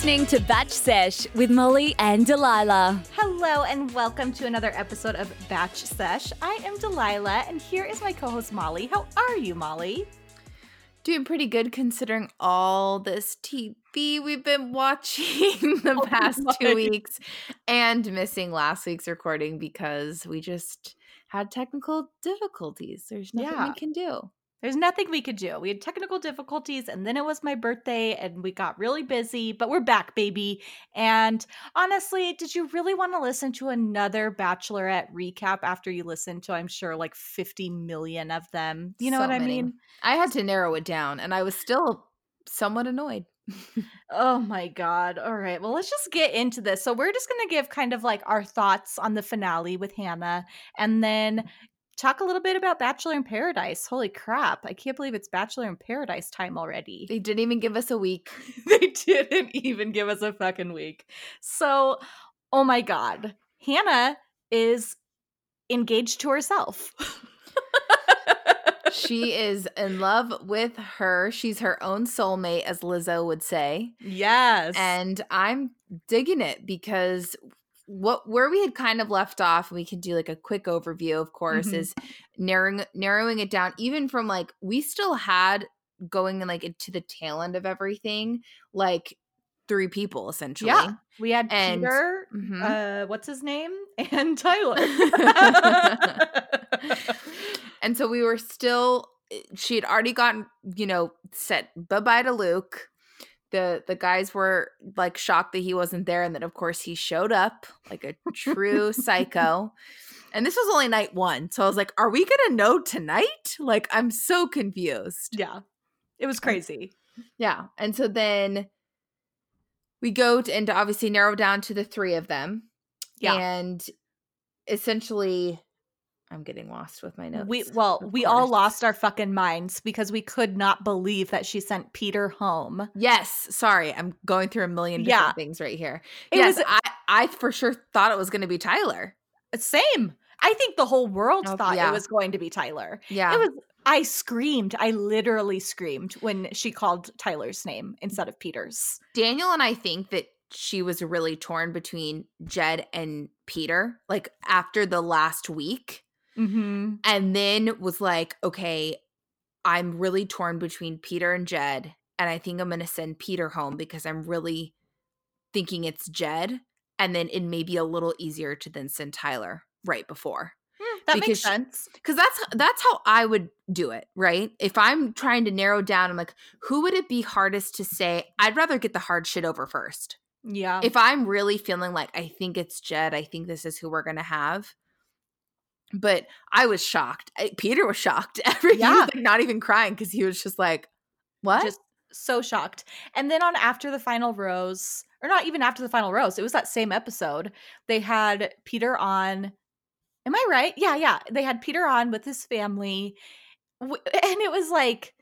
listening to Batch Sesh with Molly and Delilah. Hello, and welcome to another episode of Batch Sesh. I am Delilah, and here is my co host Molly. How are you, Molly? Doing pretty good considering all this TV we've been watching the Oh past my. two weeks and missing last week's recording because we just had technical difficulties. There's nothing Yeah. we can do. There's nothing we could do. We had technical difficulties, and then it was my birthday, and we got really busy, but we're back, baby. And honestly, did you really want to listen to another Bachelorette recap after you listened to, I'm sure, like 50 million of them? You know So what I many. mean? I had to narrow it down and I was still somewhat annoyed. Oh my God. All right. Well, let's just get into this. So, we're just going to give kind of like our thoughts on the finale with Hannah and then talk a little bit about Bachelor in Paradise. Holy crap. I can't believe it's Bachelor in Paradise time already. They didn't even give us a week. they didn't even give us a fucking week. So, oh my God. Hannah is engaged to herself. she is in love with her. She's her own soulmate, as Lizzo would say. yes. and I'm digging it because what where we had kind of left off, we can do like a quick overview, of course, Mhm. is narrowing narrowing it down. Even from like we still had going like into the tail end of everything, like three people essentially. yeah. We had And- Peter, Mhm. uh, what's his name? And Tyler. and so we were still eh, she had already gotten you know said bye-bye to luke the the guys were like shocked that he wasn't there and then of course he showed up like a true psycho and this was only night one so i was like are we gonna know tonight like i'm so confused yeah. It was crazy. yeah and so then we go to, and to obviously narrow down to the three of them Yeah. and essentially i'm getting lost with my notes We well, we all lost our fucking minds because we could not believe that she sent Peter home. Yes, sorry, I'm going through a million Yeah. different things right here. It yes, was- I I for sure thought it was going to be Tyler. Uh, same. I think the whole world Oh, thought yeah. it was going to be Tyler. Yeah, It was I screamed. I literally screamed when she called Tyler's name instead of Peter's. Daniel and I think that she was really torn between Jed and Peter, like after the last week, Mm-hmm. and then was like, okay, I'm really torn between Peter and Jed, and I think I'm going to send Peter home because I'm really thinking it's Jed, and then it may be a little easier to then send Tyler right before. That Because makes sense. because that's that's how I would do it, right? If I'm trying to narrow down, I'm like, who would it be hardest to say? I'd rather get the hard shit over first. Yeah. If I'm really feeling like I think it's Jed, I think this is who we're gonna have. But I was shocked. I- Peter was shocked. Every he was like not even crying because he was just like, "What?" just so shocked. And then on after the final rose, or not even after the final rose, it was that same episode. They had Peter on. Am I right? Yeah, yeah. They had Peter on with his family, and it was like,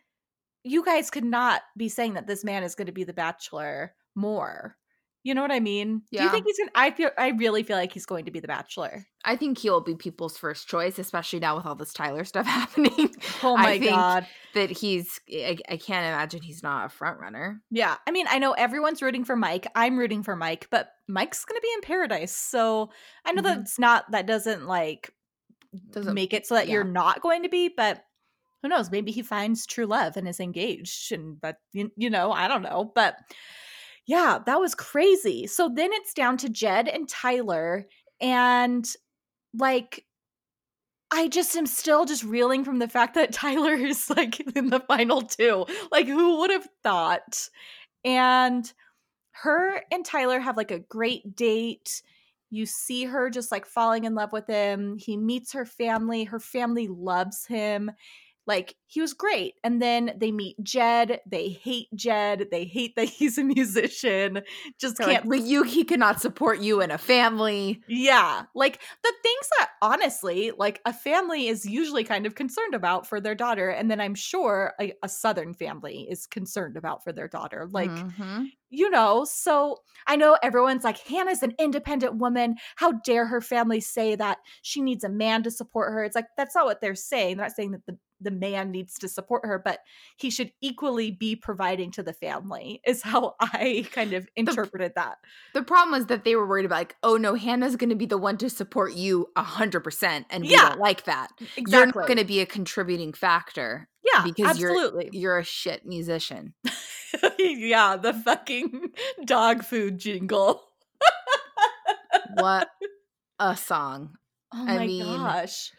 you guys could not be saying that this man is going to be the Bachelor more. You know what I mean? Yeah. Do you think he's gonna? I feel. I really feel like he's going to be the Bachelor. I think he'll be people's first choice, especially now with all this Tyler stuff happening. Oh my god. that he's. I, I can't imagine he's not a front runner. Yeah. I mean, I know everyone's rooting for Mike. I'm rooting for Mike, but Mike's going to be in paradise. So I know Mhm. that it's not, that doesn't like Doesn't make it so that you're not going to be, but who knows? Maybe he finds true love and is engaged. And, but, you, you know, I don't know. But yeah, that was crazy. So then it's down to Jed and Tyler. And like, I just am still just reeling from the fact that Tyler is like in the final two. Like, who would have thought? And her and Tyler have like a great date. You see her just like falling in love with him. He meets her family. Her family loves him. Like he was great. And then they meet Jed. They hate Jed. They hate that he's a musician. Just They're can't like, you he cannot support you in a family. yeah, like the things that honestly, like a family is usually kind of concerned about for their daughter, and then I'm sure a, a Southern family is concerned about for their daughter. Like, Mhm. you know, so I know everyone's like, Hannah's an independent woman. How dare her family say that she needs a man to support her? It's like, that's not what they're saying. They're not saying that the the man needs to support her, but he should equally be providing to the family, is how I kind of interpreted that. The problem was that they were worried about, like, oh no, Hannah's going to be the one to support you 100%. And we Yeah. don't like that. Exactly. You're not going to be a contributing factor yeah, because you're- you're a shit musician. yeah, the fucking dog food jingle. What a song. Oh I my mean- gosh.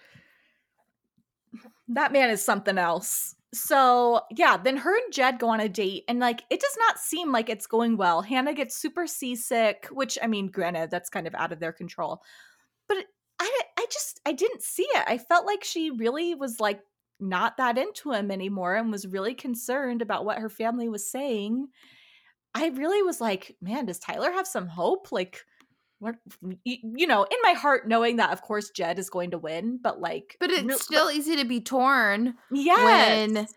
That man is something else. So, yeah, then her and Jed go on a date, and like it does not seem like it's going well. Hannah gets super seasick, which I mean, granted, that's kind of out of their control. But I I just I didn't see it. I felt like she really was like not that into him anymore and was really concerned about what her family was saying. I really was like, man, does Tyler have some hope? Like, what, you know, in my heart, knowing that, of course, Jed is going to win, but like, But it's real- still easy to be torn yes. when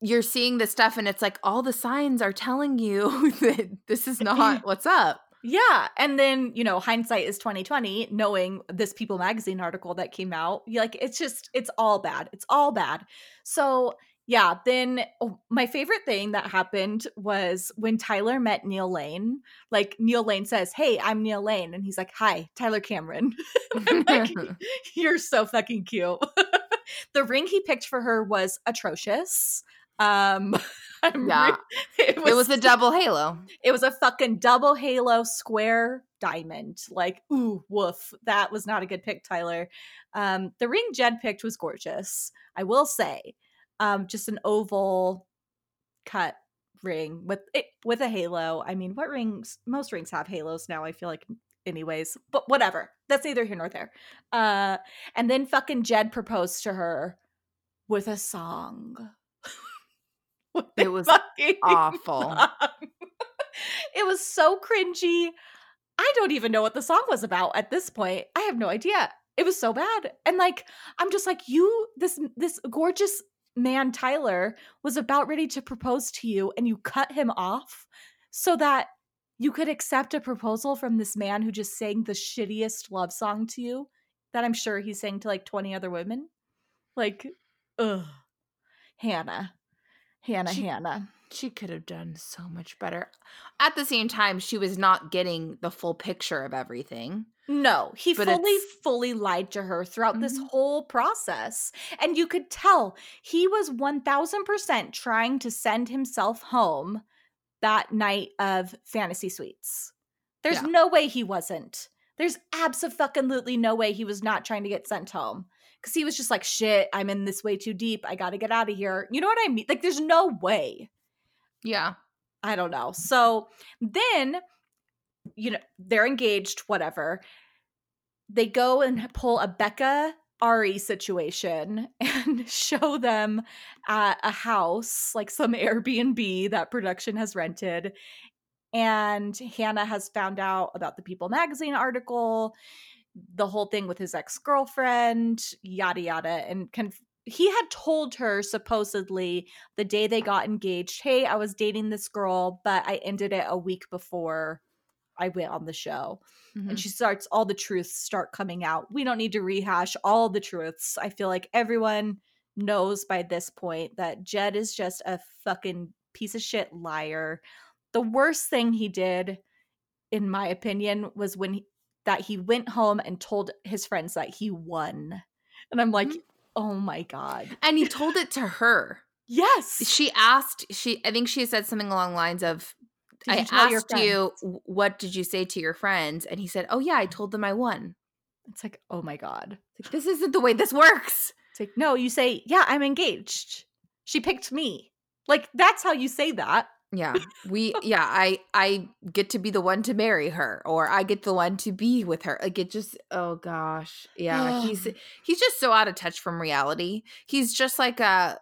you're seeing this stuff and it's like all the signs are telling you that this is not what's up. Yeah, and then you know, hindsight is twenty twenty. Knowing this People magazine article that came out, like it's just it's all bad. It's all bad. So yeah, then oh, my favorite thing that happened was when Tyler met Neil Lane. Like Neil Lane says, "Hey, I'm Neil Lane," and he's like, "Hi, Tyler Cameron." I'm like, You're so fucking cute. the ring he picked for her was atrocious. Um, I'm Yeah. re- it it was a double halo. it was a fucking double halo square diamond. Like, ooh, woof. That was not a good pick, Tyler. Um, the ring Jed picked was gorgeous, I will say. Um, just an oval cut ring with it with a halo. I mean, what rings most rings have halos now, I feel like anyways. But whatever. That's neither here nor there. Uh and then fucking Jed proposed to her with a song. With It was awful. song. it was so cringy. I don't even know what the song was about at this point. I have no idea. It was so bad. And like I'm just like you this this gorgeous man Tyler was about ready to propose to you and you cut him off so that you could accept a proposal from this man who just sang the shittiest love song to you that I'm sure he sang to like 20 other women. Like ugh. Hannah. Hannah, She- Hannah. She could have done so much better. At the same time, she was not getting the full picture of everything. No, he fully, it's- fully lied to her throughout this Mhm. whole process. And you could tell he was 1000% trying to send himself home that night of fantasy suites. There's Yeah. no way he wasn't. There's absolutely no way he was not trying to get sent home. Because he was just like, shit, I'm in this way too deep. I got to get out of here. You know what I mean? Like, there's no way. Yeah. I don't know. So then, you know, they're engaged, whatever. They go and pull a Becca Arie situation and show them at a house, like some Airbnb that production has rented. And Hannah has found out about the People magazine article, the whole thing with his ex girlfriend, yada, yada. And conf- he had told her supposedly the day they got engaged, hey, I was dating this girl, but I ended it a week before I went on the show. Mhm. And she starts, all the truths start coming out. We don't need to rehash all the truths. I feel like everyone knows by this point that Jed is just a fucking piece of shit liar. The worst thing he did, in my opinion, was when he, that he went home and told his friends that he won. And I'm like, Mhm. Oh my God. and he told it to her. Yes. She asked, she I think she said something along the lines of Did I you asked you what did you say to your friends? And he said, Oh yeah, I mm. told them I won. It's like, oh my God. It's like, this isn't the way this works. It's like, no, you say, yeah, I'm engaged. She picked me. Like, that's how you say that. Yeah. We yeah, I I get to be the one to marry her or I get the one to be with her. Like it just oh gosh. Yeah. he's he's just so out of touch from reality. He's just like a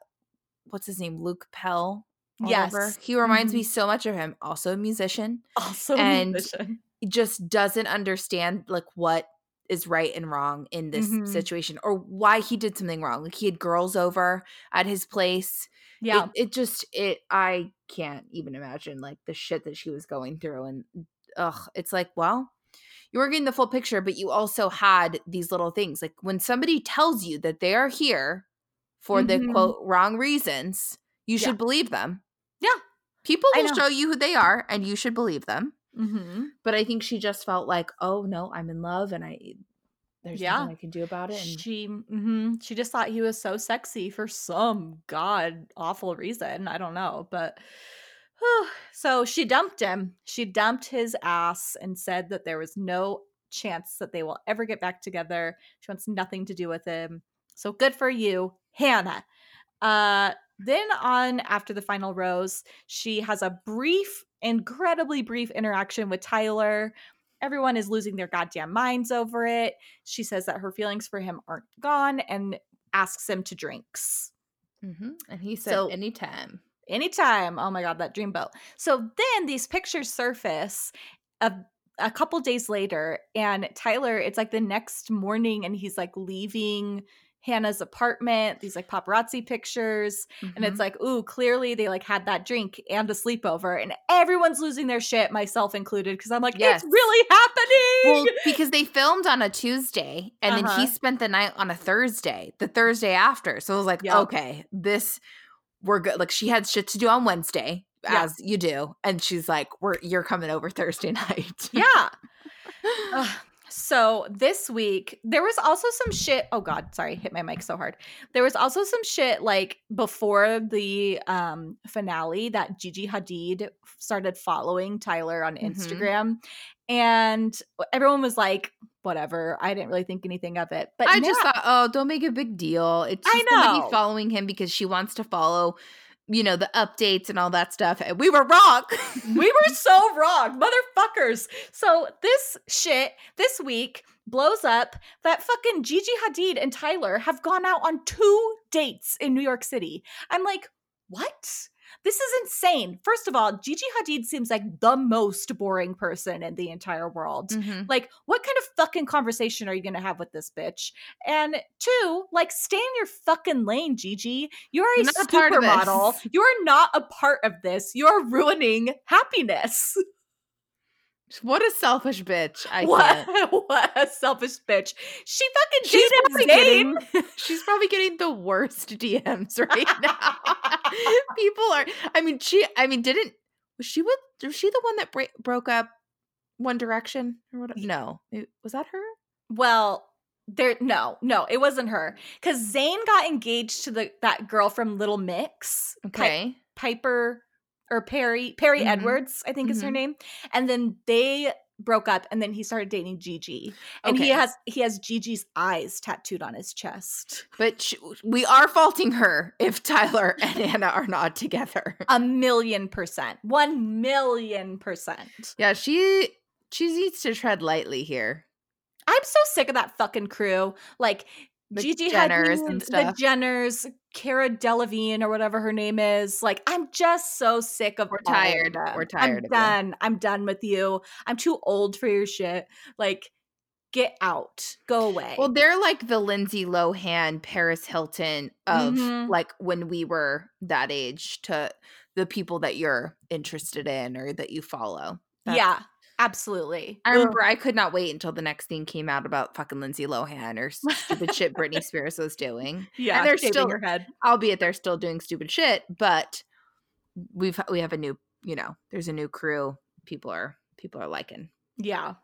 what's his name? Luke Pell. Yes. whatever. He reminds me Mhm. so much of him. Also a musician. Also, a And- musician. He just doesn't understand like what is right and wrong in this Mhm. situation or why he did something wrong. Like he had girls over at his place. Yeah. It, it just it I can't even imagine like the shit that she was going through and ugh, it's like, well, you were getting the full picture, but you also had these little things. Like when somebody tells you that they are here for the Mhm. quote wrong reasons, you Yeah. should believe them. Yeah. People will show you who they are and you should believe them. Mm-hmm. But I think she just felt like, oh no, I'm in love and I there's Yeah. nothing I can do about it. And She hmm she just thought he was so sexy for some god awful reason. I don't know, but so she dumped him. She dumped his ass and said that there was no chance that they will ever get back together. She wants nothing to do with him. So good for you, Hannah. Uh then on after the final rose, she has a brief, incredibly brief interaction with Tyler. Everyone is losing their goddamn minds over it. She says that her feelings for him aren't gone and asks him to drinks. Mhm. and he said So- anytime. Anytime. Oh my god, that dreamboat. So then these pictures surface a, a couple days later, and Tyler, it's like the next morning, and he's like leaving Hannah's apartment, these like paparazzi pictures. And Mhm. it's like, ooh, clearly they like had that drink and a sleepover, and everyone's losing their shit, myself included, because I'm like, Yes. it's really happening. well, because they filmed on a Tuesday and then Uh-huh. he spent the night on a Thursday, the Thursday after. So it was like, Yep. okay, this we're good. Like she had shit to do on Wednesday, Yeah. as you do, and she's like, "We're you're coming over Thursday night." yeah. Ugh. So this week there was also some shit. Oh God, sorry, hit my mic so hard. There was also some shit like before the um finale that Gigi Hadid started following Tyler on Mhm. Instagram, and everyone was like, "Whatever." I didn't really think anything of it, but I just thought, oh, don't make a big deal. It's I just somebody know. following him because she wants to follow, you know, the updates and all that stuff. We were wrong. we were so wrong, motherfuckers. So this shit this week blows up that fucking Gigi Hadid and Tyler have gone out on two dates in New York City. I'm like, what? This is insane. First of all, Gigi Hadid seems like the most boring person in the entire world. Mhm. Like, what kind of fucking conversation are you going to have with this bitch? And two, like, stay in your fucking lane, Gigi. You're a You're a part of supermodel. You're not a part of this. You're ruining happiness. What a selfish bitch. I what, can't. what a selfish bitch. She fucking She's probably, getting, she's probably getting the worst DMs right now. People are. I mean, she. I mean, didn't was she with? Was she the one that break, broke up One Direction or what? No, it- was that her? Well, there no, no, it wasn't her. Because Zayn got engaged to the that girl from Little Mix. Pi- Okay. Piper or Perry Perry Mhm. Edwards, I think is her Mhm. name. And then they broke up and then he started dating Gigi. And he has he has Gigi's eyes tattooed on his chest. But sh we are faulting her if Tyler and Anna are not together. A million percent. One million percent. Yeah, she she needs to tread lightly here. I'm so sick of that fucking crew. Like The Gigi Jenners Hadid, and stuff. the Jenners, Cara Delevingne or whatever her name is. Like I'm just so sick of We're tired. We're tired I'm of you. done. I'm done with you. I'm too old for your shit. Like get out. Go away. Well, they're like the Lindsay Lohan, Paris Hilton of Mhm. like when we were that age to the people that you're interested in or that you follow. That's- yeah, absolutely. I remember I could not wait until the next thing came out about fucking Lindsay Lohan or stupid shit Britney Spears was doing. Yeah, they're still- your head. Albeit they're still doing stupid shit, but we've we have a new, you know, there's a new crew. People are people are liking. Yeah.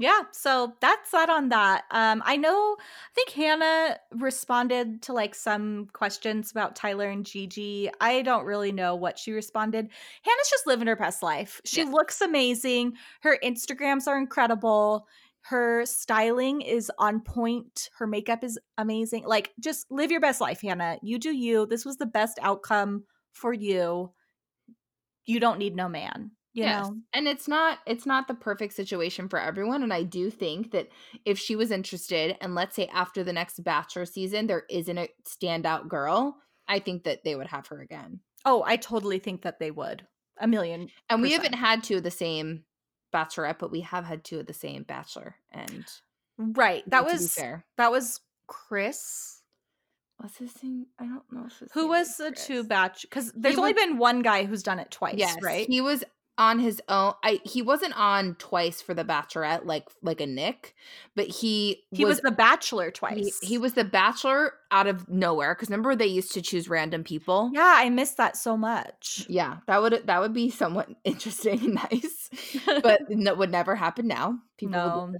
Yeah, so that's that on that. Um, I know I think Hannah responded to like some questions about Tyler and Gigi. I don't really know what she responded. Hannah's just living her best life. She Yes. looks amazing. Her Instagrams are incredible. Her styling is on point. Her makeup is amazing. Like just live your best life, Hannah. You do you. This was the best outcome for you. You don't need no man. You know? and it's not it's not the perfect situation for everyone and i do think that if she was interested and let's say after the next bachelor season there isn't a standout girl i think that they would have her again Oh, I totally think that they would. A million. and we haven't had two of the same bachelorette but we have had two of the same bachelor and Right. That was fair that was Chris. what's his name i don't know Who was the two batch? Because there's only was- been one guy who's done it twice, yes right? he was on his own. I he wasn't on twice for the Bachelorette like like a Nick, but he He was, the bachelor twice. he was the Bachelor out of nowhere. Because remember they used to choose random people. Yeah, I miss that so much. Yeah, that would that would be somewhat interesting and nice, but that would never happen now. People No.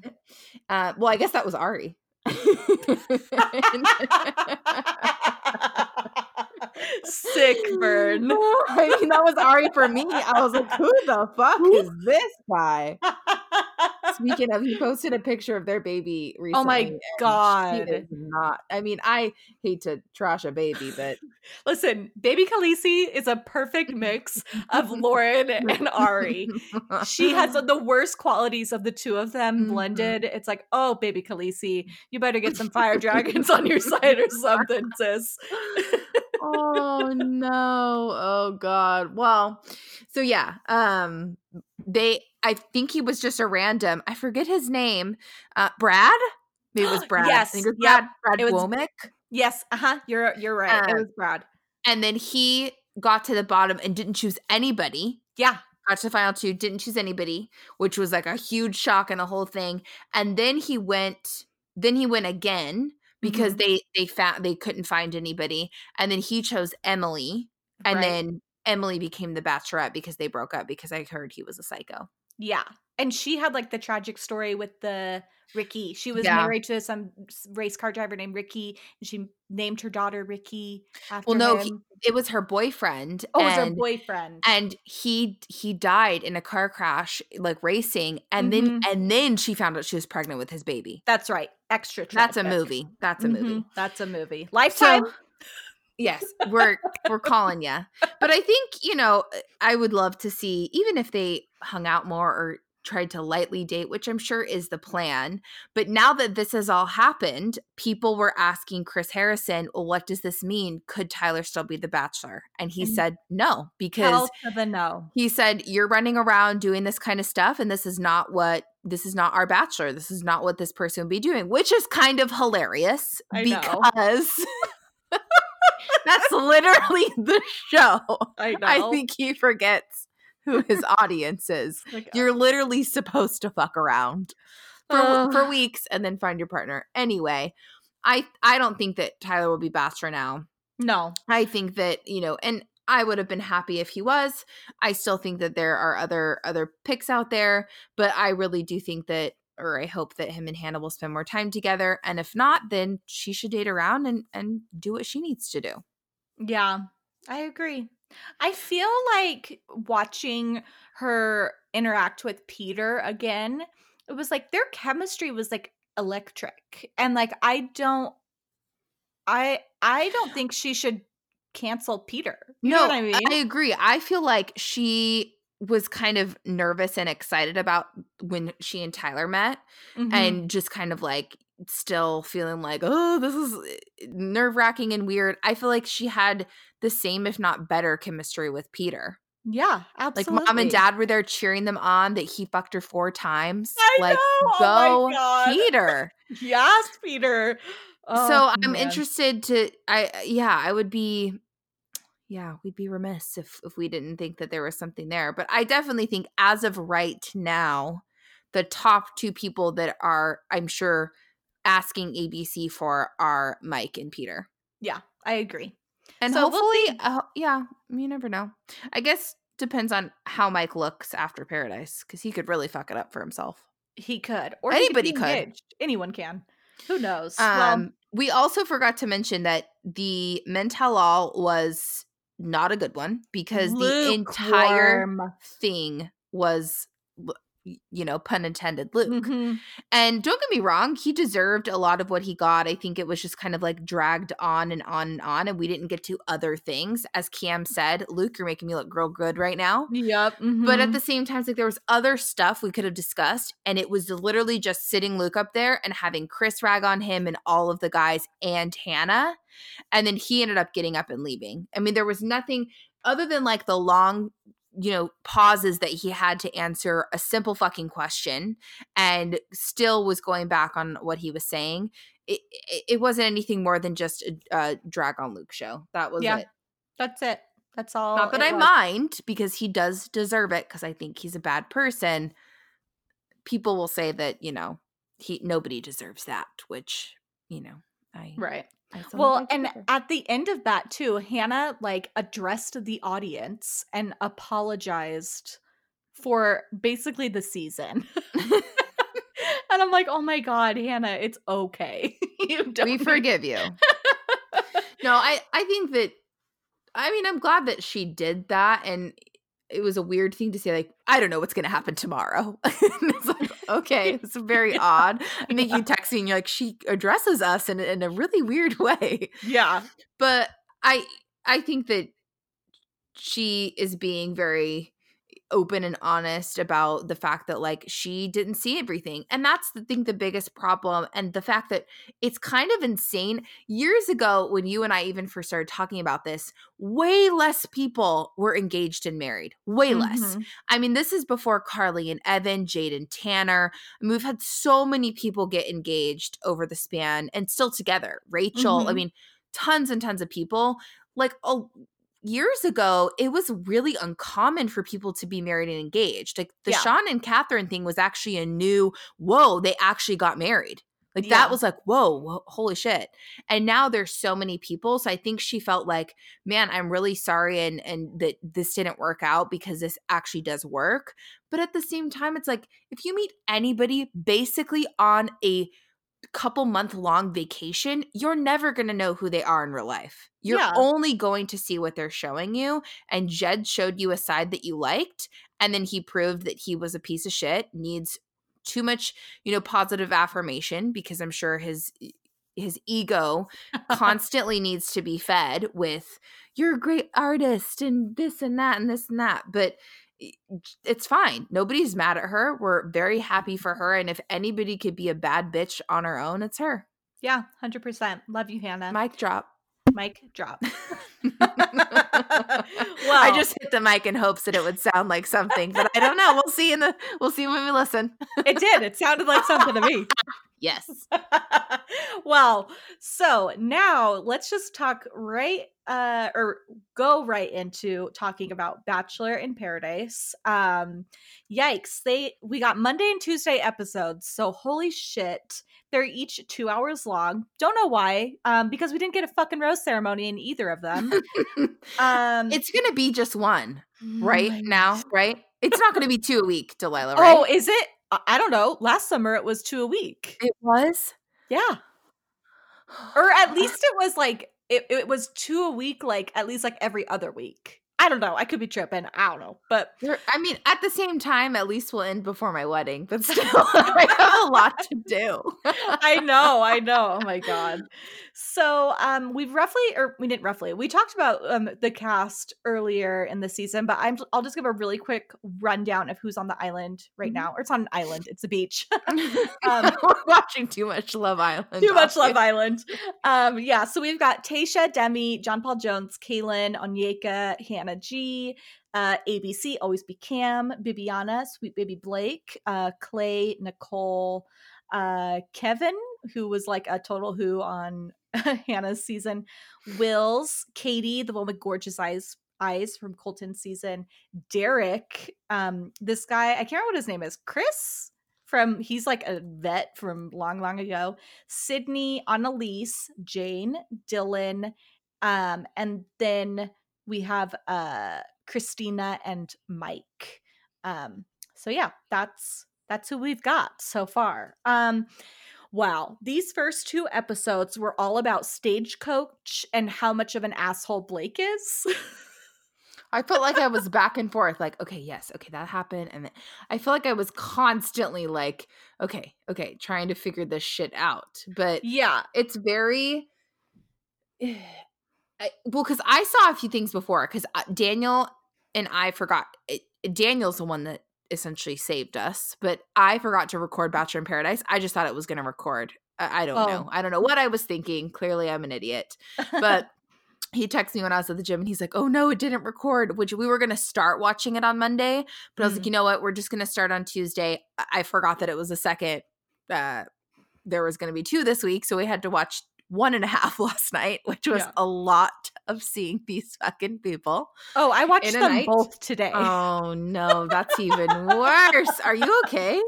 Uh, well, I guess that was Arie. Sick burn. I mean, that was Arie for me. I was like, who the fuck is this guy? Speaking of, he posted a picture of their baby recently. Oh my God. is not. I mean, I hate to trash a baby, but Listen, baby Khaleesi is a perfect mix of Lauren and Arie. She has the worst qualities of the two of them Mhm. blended. It's like, oh, baby Khaleesi, you better get some fire dragons on your side or something, sis. oh no oh god well so yeah um they i think he was just a random i forget his name uh brad maybe it was brad I think it was Yes, brad brad it was- Womack. Yes, uh-huh. You're you're right. it Uh, was Brad. and then he got to the bottom and didn't choose anybody Yeah. got to the final two didn't choose anybody which was like a huge shock in the whole thing and then he went then he went again because Mhm. they they found they couldn't find anybody and then he chose emily and Right. then emily became the bachelorette because they broke up because i heard he was a psycho Yeah. And she had like the tragic story with the Ricky. She was Yeah. married to some race car driver named Ricky, and she named her daughter Ricky after well no he, it was her boyfriend oh, it was her boyfriend. and he he died in a car crash like racing and then Mhm. and then she found out she was pregnant with his baby That's right. Extra. that's a movie that's a movie Mhm. That's a movie. Lifetime. So, yes, we're we're calling you. But I think you know eh, I would love to see even if they hung out more or tried to lightly date, which I'm sure is the plan. But now that this has all happened, people were asking Chris Harrison, "Well, what does this mean? Could Tyler still be the Bachelor?" And he And said no because the no. he said you're running around doing this kind of stuff and this is not what this is not our bachelor this is not what this person would be doing which is kind of hilarious I know. because that's literally the show I know. i think he forgets who his audience is oh Like, you're literally supposed to fuck around for, Ugh. for weeks and then find your partner anyway i i don't think that tyler will be bachelor now no. I think that, you know, and I would have been happy if he was. I still think that there are other other picks out there, but I really do think that or I hope that him and Hannah will spend more time together. And if not, then she should date around and and do what she needs to do. Yeah, I agree. I feel like watching her interact with Peter again, it was like their chemistry was like electric. And like I don't I I don't think she should cancel Peter. You know what I mean? I agree. I feel like she was kind of nervous and excited about when she and Tyler met Mhm. and just kind of like still feeling like, oh, this is nerve wracking and weird. I feel like she had the same, if not better, chemistry with Peter. yeah, absolutely. Like mom and dad were there cheering them on that he fucked her four times. I like, know. go Oh my God. Peter. Yes, Peter. so Oh, I'm man. interested to I yeah, I would be yeah, we'd be remiss if if we didn't think that there was something there. But I definitely think as of right now, the top two people that are I'm sure asking ABC for are Mike and Peter. Yeah, I agree. And So we'll hopefully uh, yeah, you never know. I guess depends on how Mike looks after Paradise cuz he could really fuck it up for himself. He could. Or Anybody could. engaged. Anyone can. Who knows? Um, well, we also forgot to mention that the Men Tell All was not a good one because the entire thing was, you know, pun intended, Luke. Mhm. And don't get me wrong, he deserved a lot of what he got. I think it was just kind of like dragged on and on and on, and we didn't get to other things. As Cam said, Luke, you're making me look real good right now. Yep. But at mhm. the same time, it's like there was other stuff we could have discussed, and it was literally just sitting Luke up there and having Chris rag on him and all of the guys and Hannah, and then he ended up getting up and leaving. I mean, there was nothing other than like the long, you know, pauses that he had to answer a simple fucking question, and still was going back on what he was saying. It it, it wasn't anything more than just a, a drag on Luke show. That was Yeah. it. That's it. That's all. Not that I was. mind because he does deserve it because I think he's a bad person. People will say that, you know, he nobody deserves that, which, you know, I Right. Well, and at the end of that too, Hannah like addressed the audience and apologized for basically the season. and I'm like, oh my god, Hannah, it's okay. we forgive you. No, I I think that I mean, I'm glad that she did that and it was a weird thing to say like I don't know what's going to happen tomorrow. it's like okay, it's very odd. I think you text me and you're like she addresses us in in a really weird way. yeah. But I I think that she is being very open and honest about the fact that like she didn't see everything and that's the thing the biggest problem and the fact that it's kind of insane years ago when you and i even first started talking about this way less people were engaged and married way less Mhm. I mean, this is before Carly and Evan, Jade and Tanner. I mean, we've had so many people get engaged over the span and still together. Rachel, I Mhm. mean, tons and tons of people. Like oh, years ago, it was really uncommon for people to be married and engaged. Like the Yeah. Sean and Catherine thing was actually a new, whoa, they actually got married. Like Yeah. that was like, whoa, whoa, holy shit. And now there's so many people. So I think she felt like, man, I'm really sorry and and that this didn't work out because this actually does work. But at the same time, it's like if you meet anybody basically on a couple month long vacation, you're never going to know who they are in real life. You're Yeah. only going to see what they're showing you. And Jed showed you a side that you liked. And then he proved that he was a piece of shit, needs too much, you know, positive affirmation because I'm sure his his ego constantly needs to be fed with you're a great artist and this and that and this and that. But it's fine. Nobody's mad at her. We're very happy for her. And if anybody could be a bad bitch on her own, it's her. Yeah, 100%. Love you, Hannah. Mic drop. Mic drop. Well, I just hit the mic in hopes that it would sound like something, but I don't know. We'll see in the we'll see when we listen. it did. It sounded like something to me. Yes. well, so now let's just talk right uh or go right into talking about Bachelor in Paradise. Um yikes, they we got Monday and Tuesday episodes. So holy shit. They're each 2 hours long. Don't know why. Um because we didn't get a fucking rose ceremony in either of them. Um it's gonna be just one right my now, right? It's not gonna be two a week, Delilah, right? Oh, is it? I- don't know. Last summer it was 2 a week. it was. Yeah. or at least it was like it, it was two a week like at least like every other week i don't know i could be tripping i don't know but I mean, at the same time, at least we'll end before my wedding, but still, I have a lot to do. i know i know oh my god so um we've roughly or we didn't roughly we talked about um the cast earlier in the season but i'm i'll just give a really quick rundown of who's on the island right Mhm. now or it's on an island it's a beach um, We're watching too much Love Island. Too much Love. Island. Um, yeah, so we've got Tayshia, Demi, John Paul Jones, Caelynn, Onyeka, Hannah G, uh, ABC, Always Be Cam, Bibiana, Sweet Baby Blake, uh, Clay, Nicole, uh, Kevin, who was like a total who on Hannah's season, Wills, Katie, the one with gorgeous eyes. Eyes from Colton season, Derek, um, this guy, I can't remember what his name is, Chris from he's like a vet from long, long ago. Sydney, Annaliese, Jane, Dylan, um, and then we have uh Kristina and Mike. Um, so yeah, that's that's who we've got so far. Um Wow, these first two episodes were all about Stagecoach and how much of an asshole Blake is. I felt like I was back and forth, like, okay, yes, okay, that happened. And then I feel like I was constantly like, okay, okay, trying to figure this shit out. But yeah, it's very I, well because i saw a few things before because daniel and i forgot it, daniel's the one that essentially saved us but i forgot to record bachelor in paradise i just thought it was going to record I, I don't Oh. know i don't know what i was thinking clearly i'm an idiot but he texted me when I was at the gym and he's like, Oh no, it didn't record, which we were going to start watching it on Monday. But I was like, Mhm. You know what? We're just going to start on Tuesday. I- I forgot that it was a second. Uh, there was going to be two this week. So we had to watch one and a half last night, which was Yeah. a lot of seeing these fucking people. Oh, I watched them night? both today. Oh no, that's even worse. Are you okay?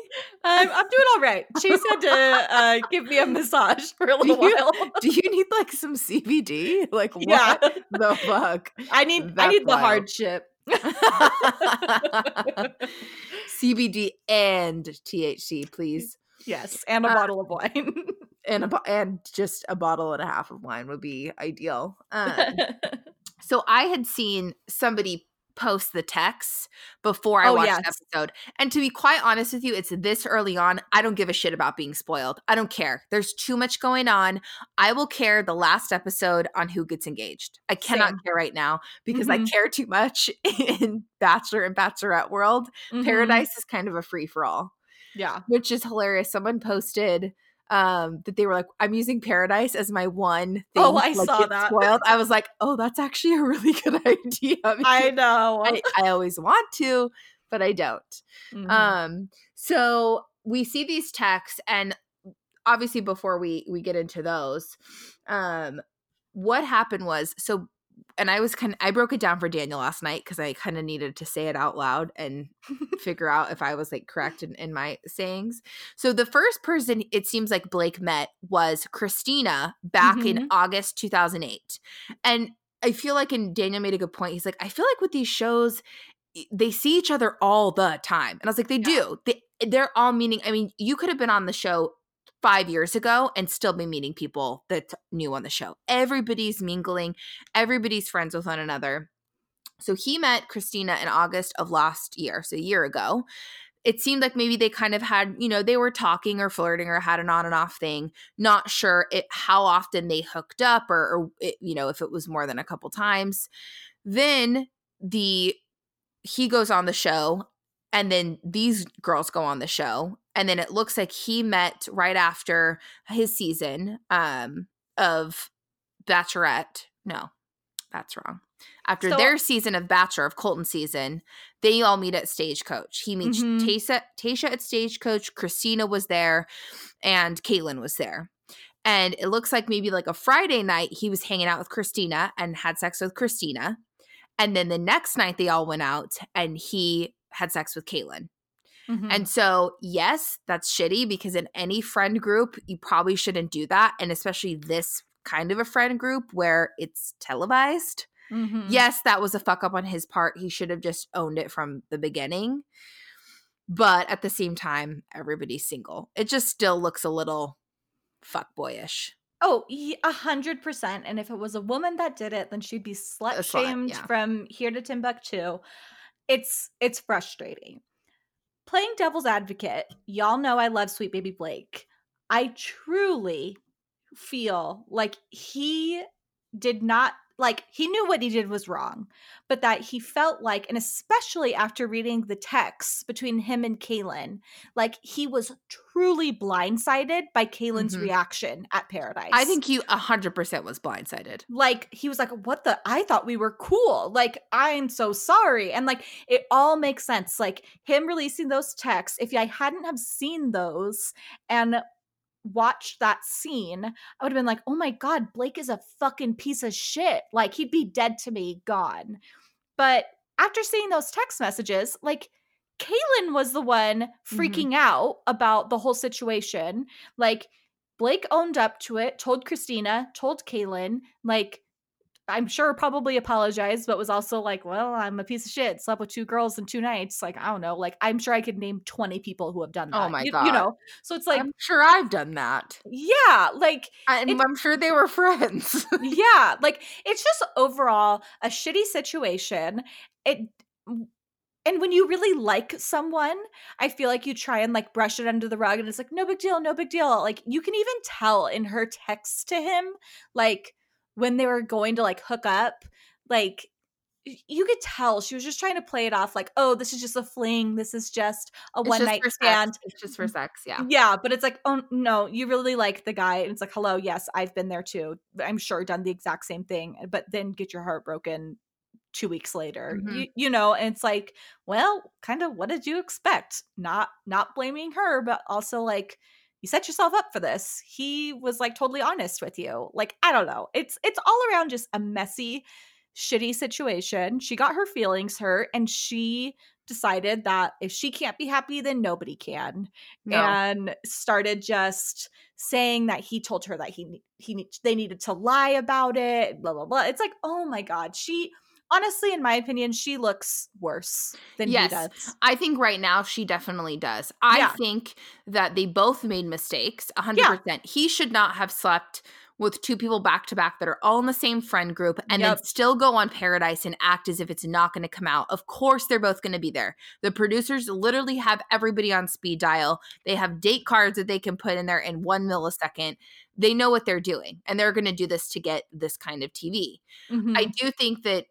I'm, I'm doing all right. Chase had to uh, give me a massage for a little Do you- while. Do you need like some CBD? Like what Yeah. the fuck? I need I That's need the wild. hardship. CBD and THC, please. Yes, and a Uh, bottle of wine. And a and just a bottle and a half of wine would be ideal. Um, so I had seen somebody post the text before I Oh, watched yes. the episode. And to be quite honest with you, it's this early on. I don't give a shit about being spoiled. I don't care. There's too much going on. I will care the last episode on who gets engaged. I cannot Same. care right now because I Mhm. care too much in Bachelor and Bachelorette world. Mhm. Paradise is kind of a free for all Yeah. which is hilarious. Someone posted um that they were like, I'm using Paradise as my one thing. Oh, I like, saw that. Spoiled. I was like, oh, that's actually a really good idea. I because know. I, I always want to, but I don't. Mhm. Um, so we see these texts, and obviously before we we get into those, um, what happened was so and I was kind of I broke it down for Daniel last night because I kind of needed to say it out loud and figure out if I was like correct in, in my sayings. So the first person it seems like Blake met was Kristina back in Mhm. August 2008. And I feel like and Daniel made a good point. He's like, I feel like with these shows, they see each other all the time. And I was like, they Yeah. do. They, they're all meaning. I mean, you could have been on the show five years ago and still be meeting people that new on the show. Everybody's mingling, everybody's friends with one another. So he met Kristina in August of last year, so a year ago. It seemed like maybe they kind of had, you know, they were talking or flirting or had an on and off thing. Not sure it, how often they hooked up or, or it, you know, if it was more than a couple times. Then the he goes on the show and then these girls go on the show and then it looks like he met right after his season um of bachelorette no that's wrong after So- their season of bachelor of colton season they all meet at stagecoach he meets Mhm. tasha tasha at stagecoach kristina was there and caelynn was there and it looks like maybe like a friday night he was hanging out with kristina and had sex with kristina and then the next night they all went out and he had sex with Caelynn. Mhm. And so, yes, that's shitty because in any friend group, you probably shouldn't do that. And especially this kind of a friend group where it's televised. Mhm. Yes, that was a fuck up on his part. He should have just owned it from the beginning. But at the same time, everybody's single. It just still looks a little fuckboyish. Oh, a hundred percent. And if it was a woman that did it, then she'd be slut slut, shamed yeah. from here to Timbuktu. It's it's frustrating. Playing devil's advocate, y'all know I love Sweet Baby Blake. I truly feel like he did not like he knew what he did was wrong, but that he felt like, and especially after reading the texts between him and Caelynn, like he was truly blindsided by Caelynn's Mhm. reaction at Paradise. I think he 100% was blindsided. like he was like what the i thought we were cool like i'm so sorry and like it all makes sense like him releasing those texts if i hadn't have seen those and watched that scene i would have been like oh my god blake is a fucking piece of shit. Like he'd be dead to me gone. But after seeing those text messages like Caelynn was the one mm-hmm. freaking out about the whole situation. Like Blake owned up to it, told Kristina, told Caelynn, like I'm sure probably apologized, but was also like, well, I'm a piece of shit. Slept with two girls in two nights. Like, I don't know. Like, I'm sure I could name 20 people who have done oh that. Oh my you, God. You know? So it's like, I'm sure I've done that. yeah, like, And It- I'm sure they were friends. yeah, like it's just overall a shitty situation. It and when you really like someone, I feel like you try and like brush it under the rug and it's like no big deal, no big deal. Like you can even tell in her text to him like when they were going to like hook up, like you could tell she was just trying to play it off like, oh, this is just a fling, this is just a one night for sex. stand. It's just for sex. Yeah. Yeah, but it's like, oh no, you really like the guy. And it's like, hello, yes, I've been there too. I'm sure done the exact same thing, but then get your heart broken two weeks later. Mhm. You, you know, and it's like, well, kind of what did you expect? Not not blaming her, but also like you set yourself up for this. He was like totally honest with you. Like, I don't know. It's it's all around just a messy, shitty situation. She got her feelings hurt and she decided that if she can't be happy, then nobody can. No. And started just saying that he told her that he he they needed to lie about it, blah blah blah. It's like, oh my god, she honestly, in my opinion, she looks worse than Yes. he does. I think right now she definitely does. I Yeah. think that they both made mistakes. 100%. He should not have slept with two people back to back that are all in the same friend group and Yep. then still go on Paradise and act as if it's not going to come out. Of course, they're both going to be there. The producers literally have everybody on speed dial. They have date cards that they can put in there in one millisecond. They know what they're doing and they're going to do this to get this kind of TV. Mhm. I do think that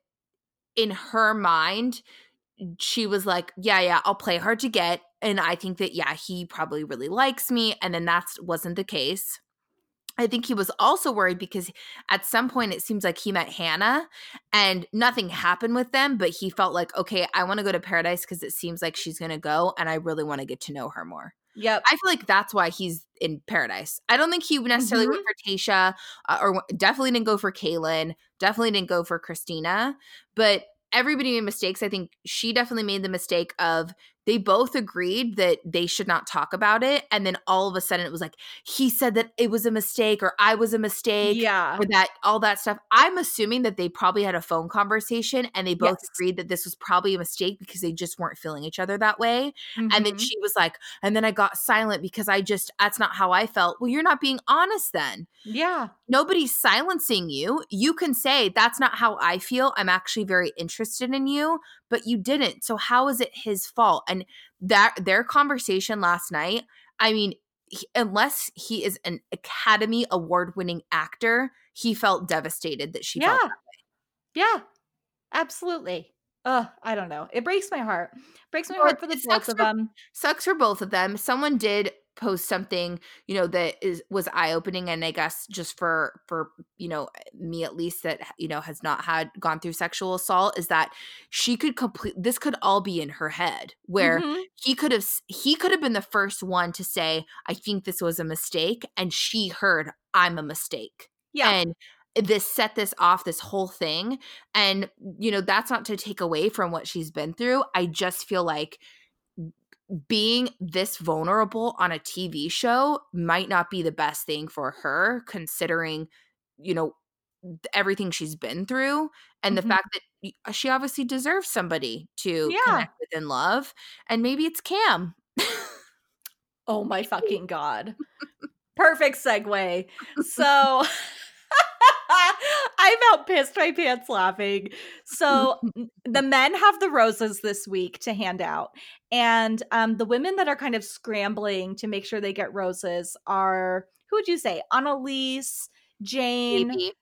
in her mind, she was like, Yeah, yeah, I'll play hard to get. And I think that, yeah, he probably really likes me. And then that wasn't the case. I think he was also worried because at some point it seems like he met Hannah and nothing happened with them, but he felt like, okay, I want to go to paradise because it seems like she's going to go and I really want to get to know her more. Yep. I feel like that's why he's in paradise. I don't think he necessarily went for Tayshia uh, or definitely didn't go for Caelynn, definitely didn't go for Kristina, but everybody made mistakes. I think she definitely made the mistake of they both agreed that they should not talk about it. And then all of a sudden it was like, he said that it was a mistake or I was a mistake yeah. or that all that stuff. I'm assuming that they probably had a phone conversation and they both Yes. agreed that this was probably a mistake because they just weren't feeling each other that way. And then Mhm. she was like, and then I got silent because I just, that's not how I felt. Well, you're not being honest then. yeah. Nobody's silencing you. You can say, that's not how I feel. I'm actually very interested in you, but you didn't. So how is it his fault? And that their conversation last night, I mean, he- unless he is an Academy Award winning actor, he felt devastated that she yeah. felt Yeah. Absolutely. Uh, I don't know. It breaks my heart. Breaks my heart for the both of them. sucks for both of them. Someone did post something, you know, that is was eye opening, and I guess just for for you know me at least that you know has not had gone through sexual assault is that she could complete this could all be in her head where Mhm. he could have he could have been the first one to say I think this was a mistake, and she heard I'm a mistake Yeah. and this set this off this whole thing and you know that's not to take away from what she's been through i just feel like being this vulnerable on a tv show might not be the best thing for her considering you know everything she's been through and Mhm. the fact that uh, she obviously deserves somebody to Yeah. connect with and love and maybe it's cam Oh my fucking god. Perfect segue. So I about pissed my pants laughing. So the men have the roses this week to hand out. And um, the women that are kind of scrambling to make sure they get roses are who would you say? Annaliese, Jane, Maybe.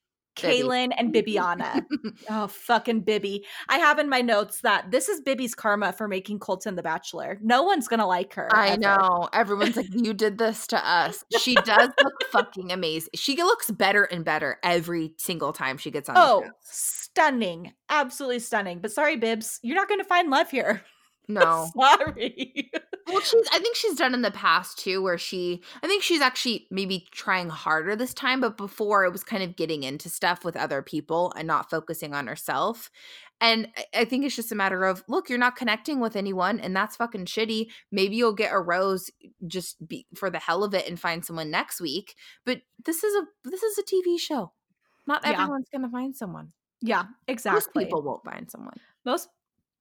Caelynn, and Bibiana. Oh, fucking Bibby. I have in my notes that this is Bibby's karma for making Colton the Bachelor. No one's going to like her. I ever. know. Everyone's like, you did this to us. She does look fucking amazing. She looks better and better every single time she gets on. the Oh, stunning. Absolutely stunning. But sorry, Bibs, you're not going to find love here. no. sorry. Well, she's. I think she's done in the past too, where she. I think she's actually maybe trying harder this time, but before it was kind of getting into stuff with other people and not focusing on herself. And I- think it's just a matter of look, you're not connecting with anyone, and that's fucking shitty. Maybe you'll get a rose just be, for the hell of it and find someone next week. But this is a this is a TV show. Not Yeah. everyone's gonna find someone. yeah, exactly. Most people won't find someone. most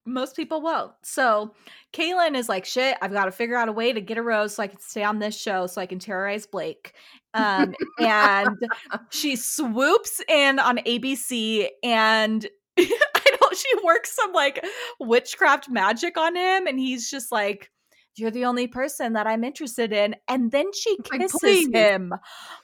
most people won't. So Caelynn is like, shit, I've got to figure out a way to get a rose so I can stay on this show so I can terrorize Blake. Um, and she swoops in on ABC and I don't she works some like witchcraft magic on him and he's just like you're the only person that I'm interested in and then she kisses please. him.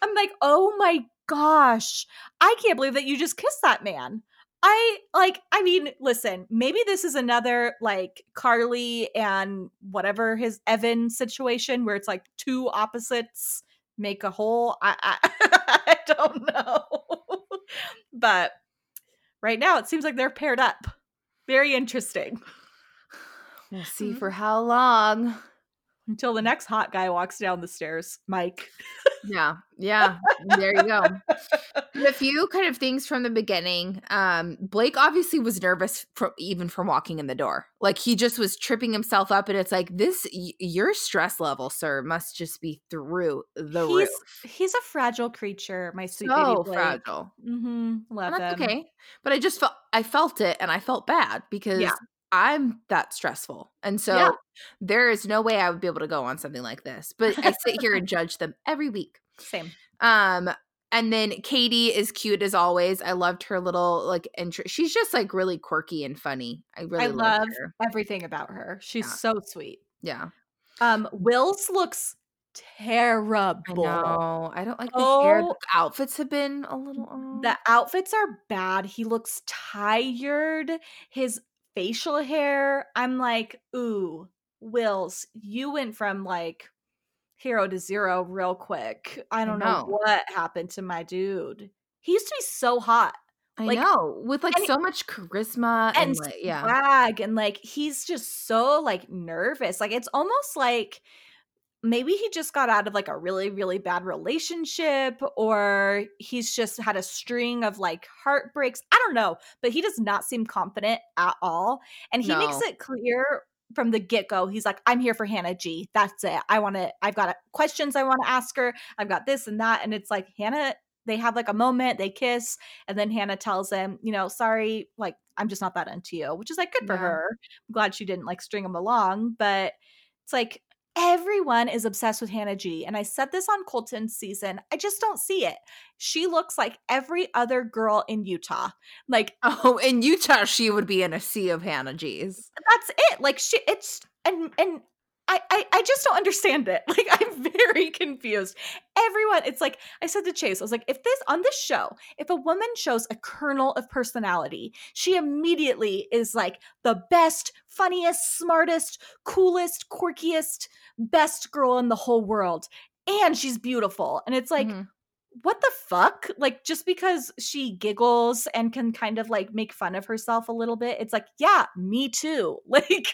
I'm like, "Oh my gosh. I can't believe that you just kissed that man." I like I mean, listen, maybe this is another like Carly and whatever his Evan situation where it's like two opposites make a whole. I I, I don't know. but right now it seems like they're paired up. Very interesting. We'll see Mhm. for how long. Until the next hot guy walks down the stairs, Mike. Yeah. Yeah. There you go. a few kind of things from the beginning. Um, Blake obviously was nervous from even from walking in the door. Like he just was tripping himself up, and it's like this. Y- your stress level, sir, must just be through the he's roof. he's a fragile creature, my sweet So baby Blake. fragile. Mm-hmm. Love And that's him. okay. But I just felt I felt it, and I felt bad because Yeah. I'm that stressful, and so Yeah. there is no way I would be able to go on something like this. But I sit here and judge them every week. Same. Um, and then Katie is cute as always. I loved her little like entry. She's just like really quirky and funny. I really I love everything about her. She's Yeah. so sweet. Yeah, Um, Will's looks terrible. I know. I don't like the hair. The Oh. outfits have been a little. oh. The outfits are bad. He looks tired. His facial hair, I'm like, ooh, Wills, you went from like hero to zero real quick. I I don't know know. what happened to my dude. He used to be so hot I like- know with like so much charisma and, and like yeah. swag and like he's just so like nervous. Like it's almost like maybe he just got out of like a really really bad relationship or he's just had a string of like heartbreaks. I don't know, but he does not seem confident at all. And he makes it clear from the get-go. He's like I'm here for Hannah G. That's it. I want to I've got uh, questions I want to ask her. I've got this and that and it's like Hannah they have like a moment, they kiss, and then Hannah tells him, you know, sorry, like I'm just not that into you, which is like good for Yeah. her. I'm glad she didn't like string him along, but it's like everyone is obsessed with Hannah G. And I said this on Colton's season. I just don't see it. She looks like every other girl in Utah. Like Oh, in Utah, she would be in a sea of Hannah G's. that's it. Like she it's and and I, I I just don't understand it. Like I'm very confused. Everyone, it's like I said to Chase, I was like, if this on this show, if a woman shows a kernel of personality, she immediately is like the best, funniest, smartest, coolest, quirkiest, best girl in the whole world. And she's beautiful. And it's like, Mhm. What the fuck? Like, just because she giggles and can kind of like make fun of herself a little bit, it's like, yeah, me too. Like,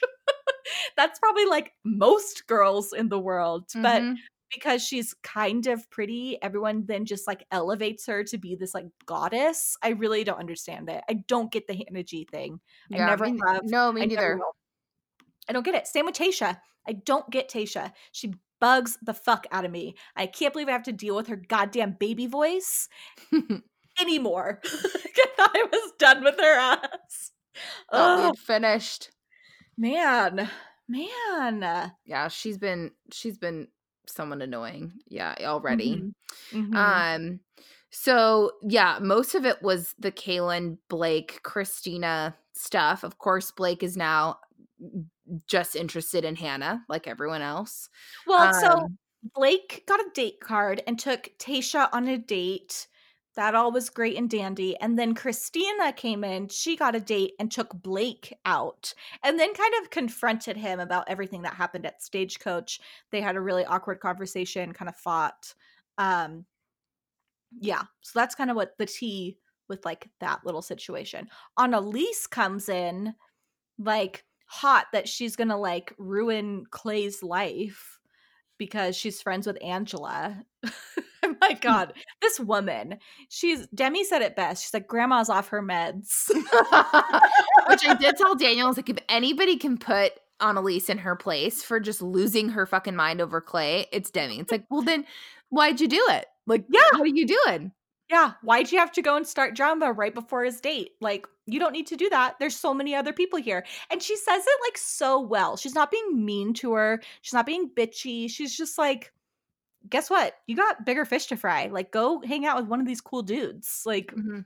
that's probably like most girls in the world. But Mhm. because she's kind of pretty, everyone then just like elevates her to be this like goddess. I really don't understand it. I don't get the Hannah G thing. I never me- have. No, me I neither. I don't get it. Same with Tayshia. I don't get Tayshia. She bugs the fuck out of me. I can't believe I have to deal with her goddamn baby voice anymore. I thought I was done with her ass. Oh finished. man, man. Yeah, she's been she's been someone annoying. Yeah, already. Mhm. Mhm. Um so yeah, most of it was the Caelynn, Blake, Kristina stuff. Of course, Blake is now just interested in Hannah, like everyone else. well, so Um, Blake got a date card and took Tayshia on a date. That all was great and dandy. And then Kristina came in, she got a date and took Blake out and then kind of confronted him about everything that happened at Stagecoach. They had a really awkward conversation, kind of fought. Um yeah, so that's kind of what the tea with like that little situation. Annalise comes in like hot that she's gonna like ruin Clay's life because she's friends with Angela. oh my mm. god, this woman. She's Demi said it best. She's like, grandma's off her meds. Which I did tell Daniel, I was like, if anybody can put Annaliese in her place for just losing her fucking mind over Clay, it's Demi. It's like, well, then why'd you do it? Like, Yeah. what are you doing? Yeah, why'd you have to go and start drama right before his date? Like, you don't need to do that. There's so many other people here. And she says it like so well. She's not being mean to her. She's not being bitchy. She's just like, guess what? You got bigger fish to fry. Like, go hang out with one of these cool dudes. Like, Mhm.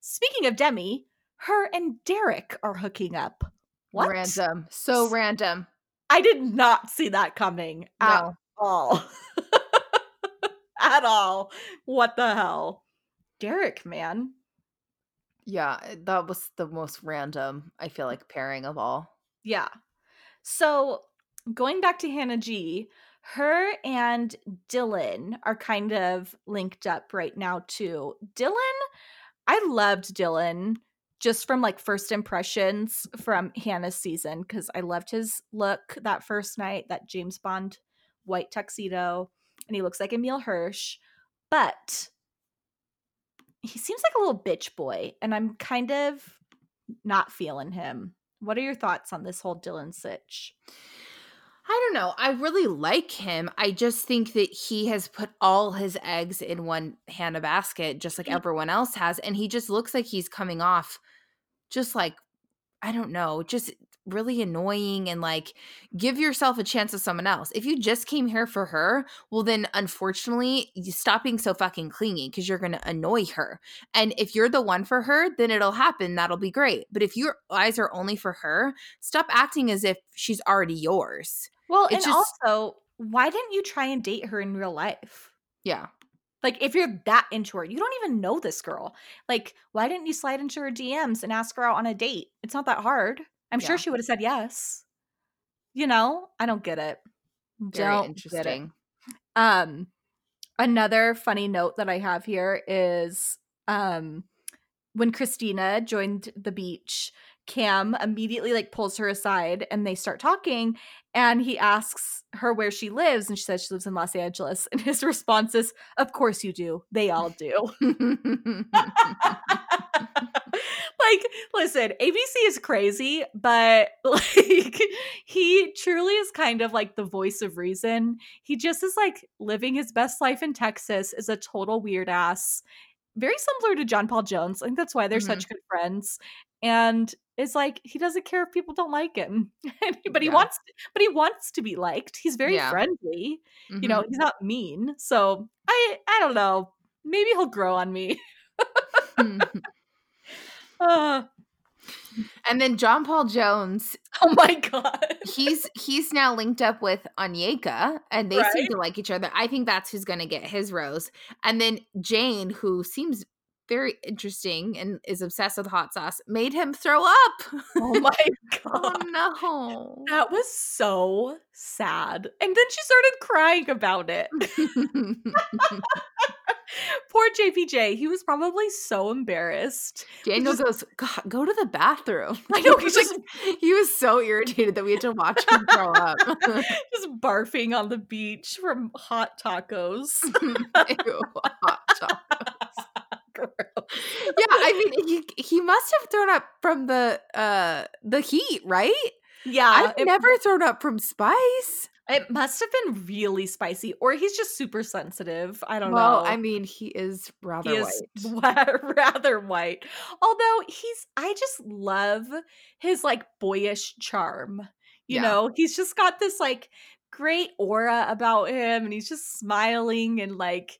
speaking of Demi, her and Derek are hooking up. What? Random. So random. I did not see that coming at all. at all. What the hell? Derek, man. Yeah, eh, that was the most random, I feel like, pairing of all. Yeah. So going back to Hannah G, her and Dylan are kind of linked up right now too. Dylan, I loved Dylan just from like first impressions from Hannah's season because I loved his look that first night, that James Bond white tuxedo, and he looks like Emile Hirsch. But he seems like a little bitch boy, and I'm kind of not feeling him. What are your thoughts on this whole Dylan sitch? I don't know. I really like him. I just think that he has put all his eggs in one Hannah basket, just like everyone else has. And he just looks like he's coming off just like, I don't know, just really annoying and like give yourself a chance with someone else. If you just came here for her, well, then unfortunately, you stop being so fucking clingy because you're going to annoy her. And if you're the one for her, then it'll happen. That'll be great. But if your eyes are only for her, stop acting as if she's already yours. Well, It's and just- also, why didn't you try and date her in real life? Yeah. Like, if you're that into her, you don't even know this girl. Like, why didn't you slide into her DMs and ask her out on a date? It's not that hard. I'm Yeah. sure she would have said yes. You know, I don't get it. Very Don't get it. interesting. Um, another funny note that I have here is um when Kristina joined the beach, Cam immediately like pulls her aside and they start talking and he asks her where she lives and she says she lives in Los Angeles and his response is of course you do they all do like listen abc is crazy but like he truly is kind of like the voice of reason. He just is like living his best life in texas is a total weird ass very similar to john paul jones. I think that's why they're Mhm. such good friends. And it's like he doesn't care if people don't like him. But he Yeah. wants but he wants to be liked. He's very Yeah. friendly. You Mhm. know he's not mean. So i i don't know. Maybe he'll grow on me uh, and then John Paul Jones, oh my god he's he's now linked up with Onyeka, and they seem to like each other. I think that's who's going to get his rose. And then Jane, who seems very interesting and is obsessed with hot sauce, made him throw up. oh my oh god no! that was so sad and then she started crying about it poor jpj he was probably so embarrassed Daniel just- goes, God, go to the bathroom. I know, He he's was like, he was so irritated that we had to watch him throw up. just barfing on the beach from hot tacos Ew, hot. Gross. yeah, I mean, he he must have thrown up from the uh the heat, right? yeah I've it- never thrown up from spice. It must have been really spicy, or he's just super sensitive. I don't well, know. I mean, he is rather he is white. rather white. Although he's, I just love his like boyish charm. You Yeah. know, he's just got this like great aura about him, and he's just smiling and like,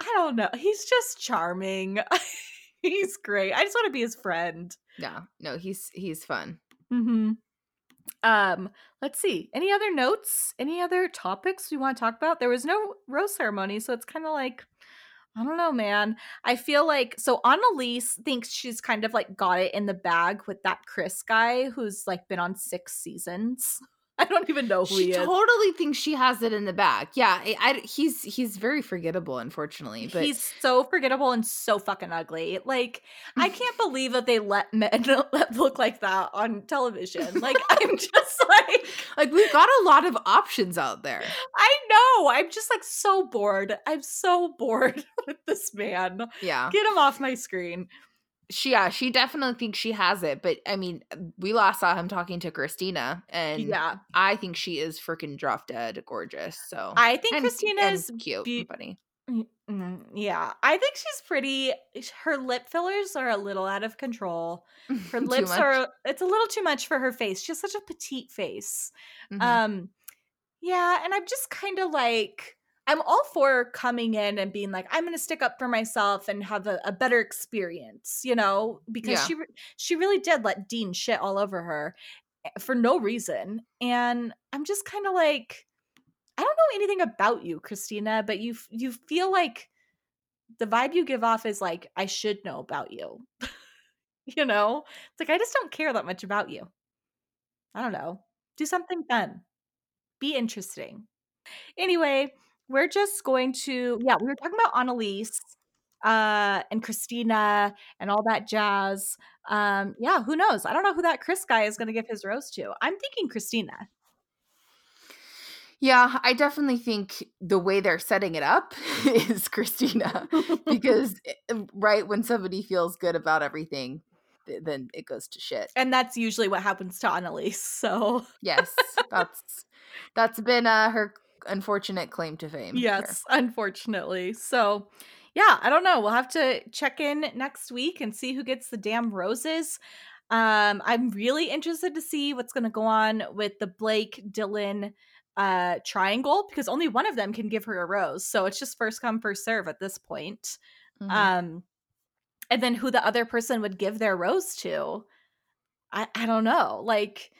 I don't know, he's just charming. he's great. I just want to be his friend. Yeah, no, he's he's fun. hmm Um, let's see. Any other notes? Any other topics we want to talk about? There was no rose ceremony, so it's kind of like I don't know, man. I feel like so Annaliese thinks she's kind of like got it in the bag with that Chris guy who's like been on six seasons. I don't even know who She he is. I totally thinks she has it in the bag. Yeah, I, I- he's he's very forgettable, unfortunately. But He's so forgettable and so fucking ugly. Like, I can't believe that they let men look like that on television. Like, I'm just like, like we've got a lot of options out there. I know. I'm just like so bored. I'm so bored with this man. Yeah, Get him off my screen. She yeah she definitely thinks she has it. But I mean, we last saw him talking to Kristina, and yeah. I think she is freaking drop dead gorgeous. So I think and- Kristina and is cute, be- and funny. Mm, yeah. I think she's pretty her lip fillers are a little out of control. Her lips much. are it's a little too much for her face. She has such a petite face. Mhm. Um yeah, and I'm just kind of like I'm all for coming in and being like I'm going to stick up for myself and have a, a better experience, you know, because Yeah. she she really did let Dean shit all over her eh, for no reason. And I'm just kind of like I don't know anything about you, Kristina, but you you feel like the vibe you give off is like I should know about you. you know? It's like I just don't care that much about you. I don't know. Do something fun. Be interesting. Anyway, we're just going to yeah, we were talking about Annaliese uh, and Kristina and all that jazz. Um, yeah, who knows? I don't know who that Chris guy is going to give his rose to. I'm thinking Kristina. Yeah, I definitely think the way they're setting it up is Kristina because eh, right when somebody feels good about everything, then it goes to shit. And that's usually what happens to Annaliese. So yes, that's that's been uh, her unfortunate claim to fame. Yes, here. unfortunately. So yeah, I don't know. We'll have to check in next week and see who gets the damn roses. Um, I'm really interested to see what's going to go on with the Blake Dylan uh triangle because only one of them can give her a rose. So it's just first come first serve at this point. Mm-hmm. Um and then who the other person would give their rose to. I I don't know. Like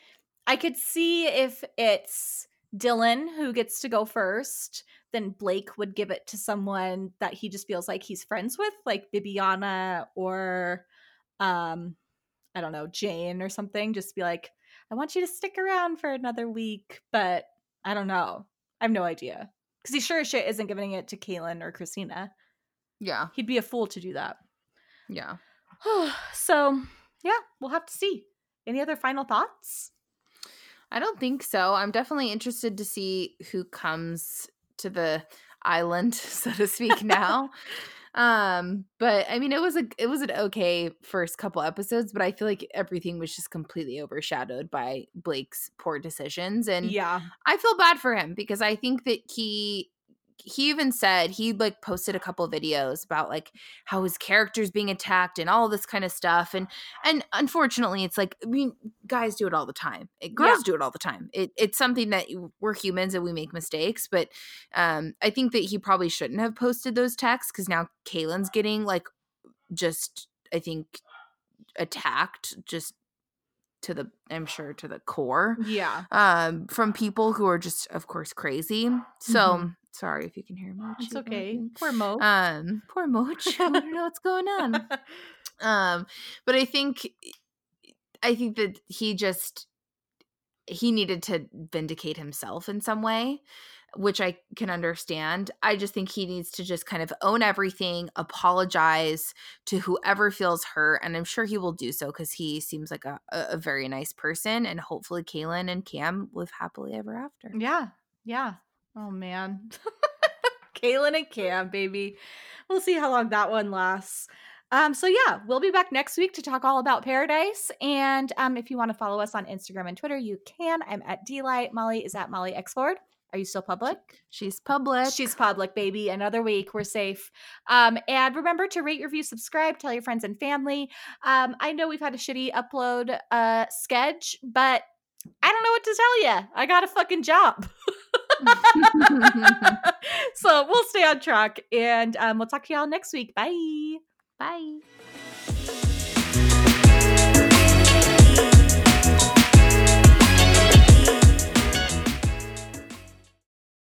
I could see if it's Dylan who gets to go first, then Blake would give it to someone that he just feels like he's friends with, like Bibiana or um I don't know, Jane or something. Just be like, I want you to stick around for another week, but I don't know. I have no idea. Because he sure as shit isn't giving it to Caelynn or Kristina. Yeah. He'd be a fool to do that. Yeah. so, yeah, we'll have to see. Any other final thoughts? I don't think so. I'm definitely interested to see who comes to the island, so to speak, now. um but i mean it was a it was an okay first couple episodes but i feel like everything was just completely overshadowed by blake's poor decisions and yeah i feel bad for him because i think that he he even said he like posted a couple videos about like how his character's being attacked and all this kind of stuff and and unfortunately it's like i mean guys do it all the time it, girls yeah. do it all the time it, it's something that we're humans and we make mistakes but um i think that he probably shouldn't have posted those texts because now Caelynn's getting like just i think attacked just to the i'm sure to the core yeah um from people who are just of course crazy so mm-hmm. Sorry if you can hear Mochi it's okay. Poor mo. Um poor moch i don't know what's going on. Um but i think i think that he just he needed to vindicate himself in some way which I can understand. I just think he needs to just kind of own everything, apologize to whoever feels hurt, and I'm sure he will do so because he seems like a, a very nice person, and hopefully Caelynn and Cam live happily ever after. Yeah, yeah. Oh man, Caelynn and Cam, baby. We'll see how long that one lasts. Um, so yeah, we'll be back next week to talk all about paradise. And um, if you want to follow us on Instagram and Twitter, you can. I'm at Delight. Molly is at Molly X Ford. Are you still public? She's public. She's public, baby. Another week. We're safe. Um, and remember to rate, review, subscribe, tell your friends and family. Um, I know we've had a shitty upload uh sketch, but I don't know what to tell you. I got a fucking job. so we'll stay on track and um, we'll talk to y'all next week. Bye. Bye.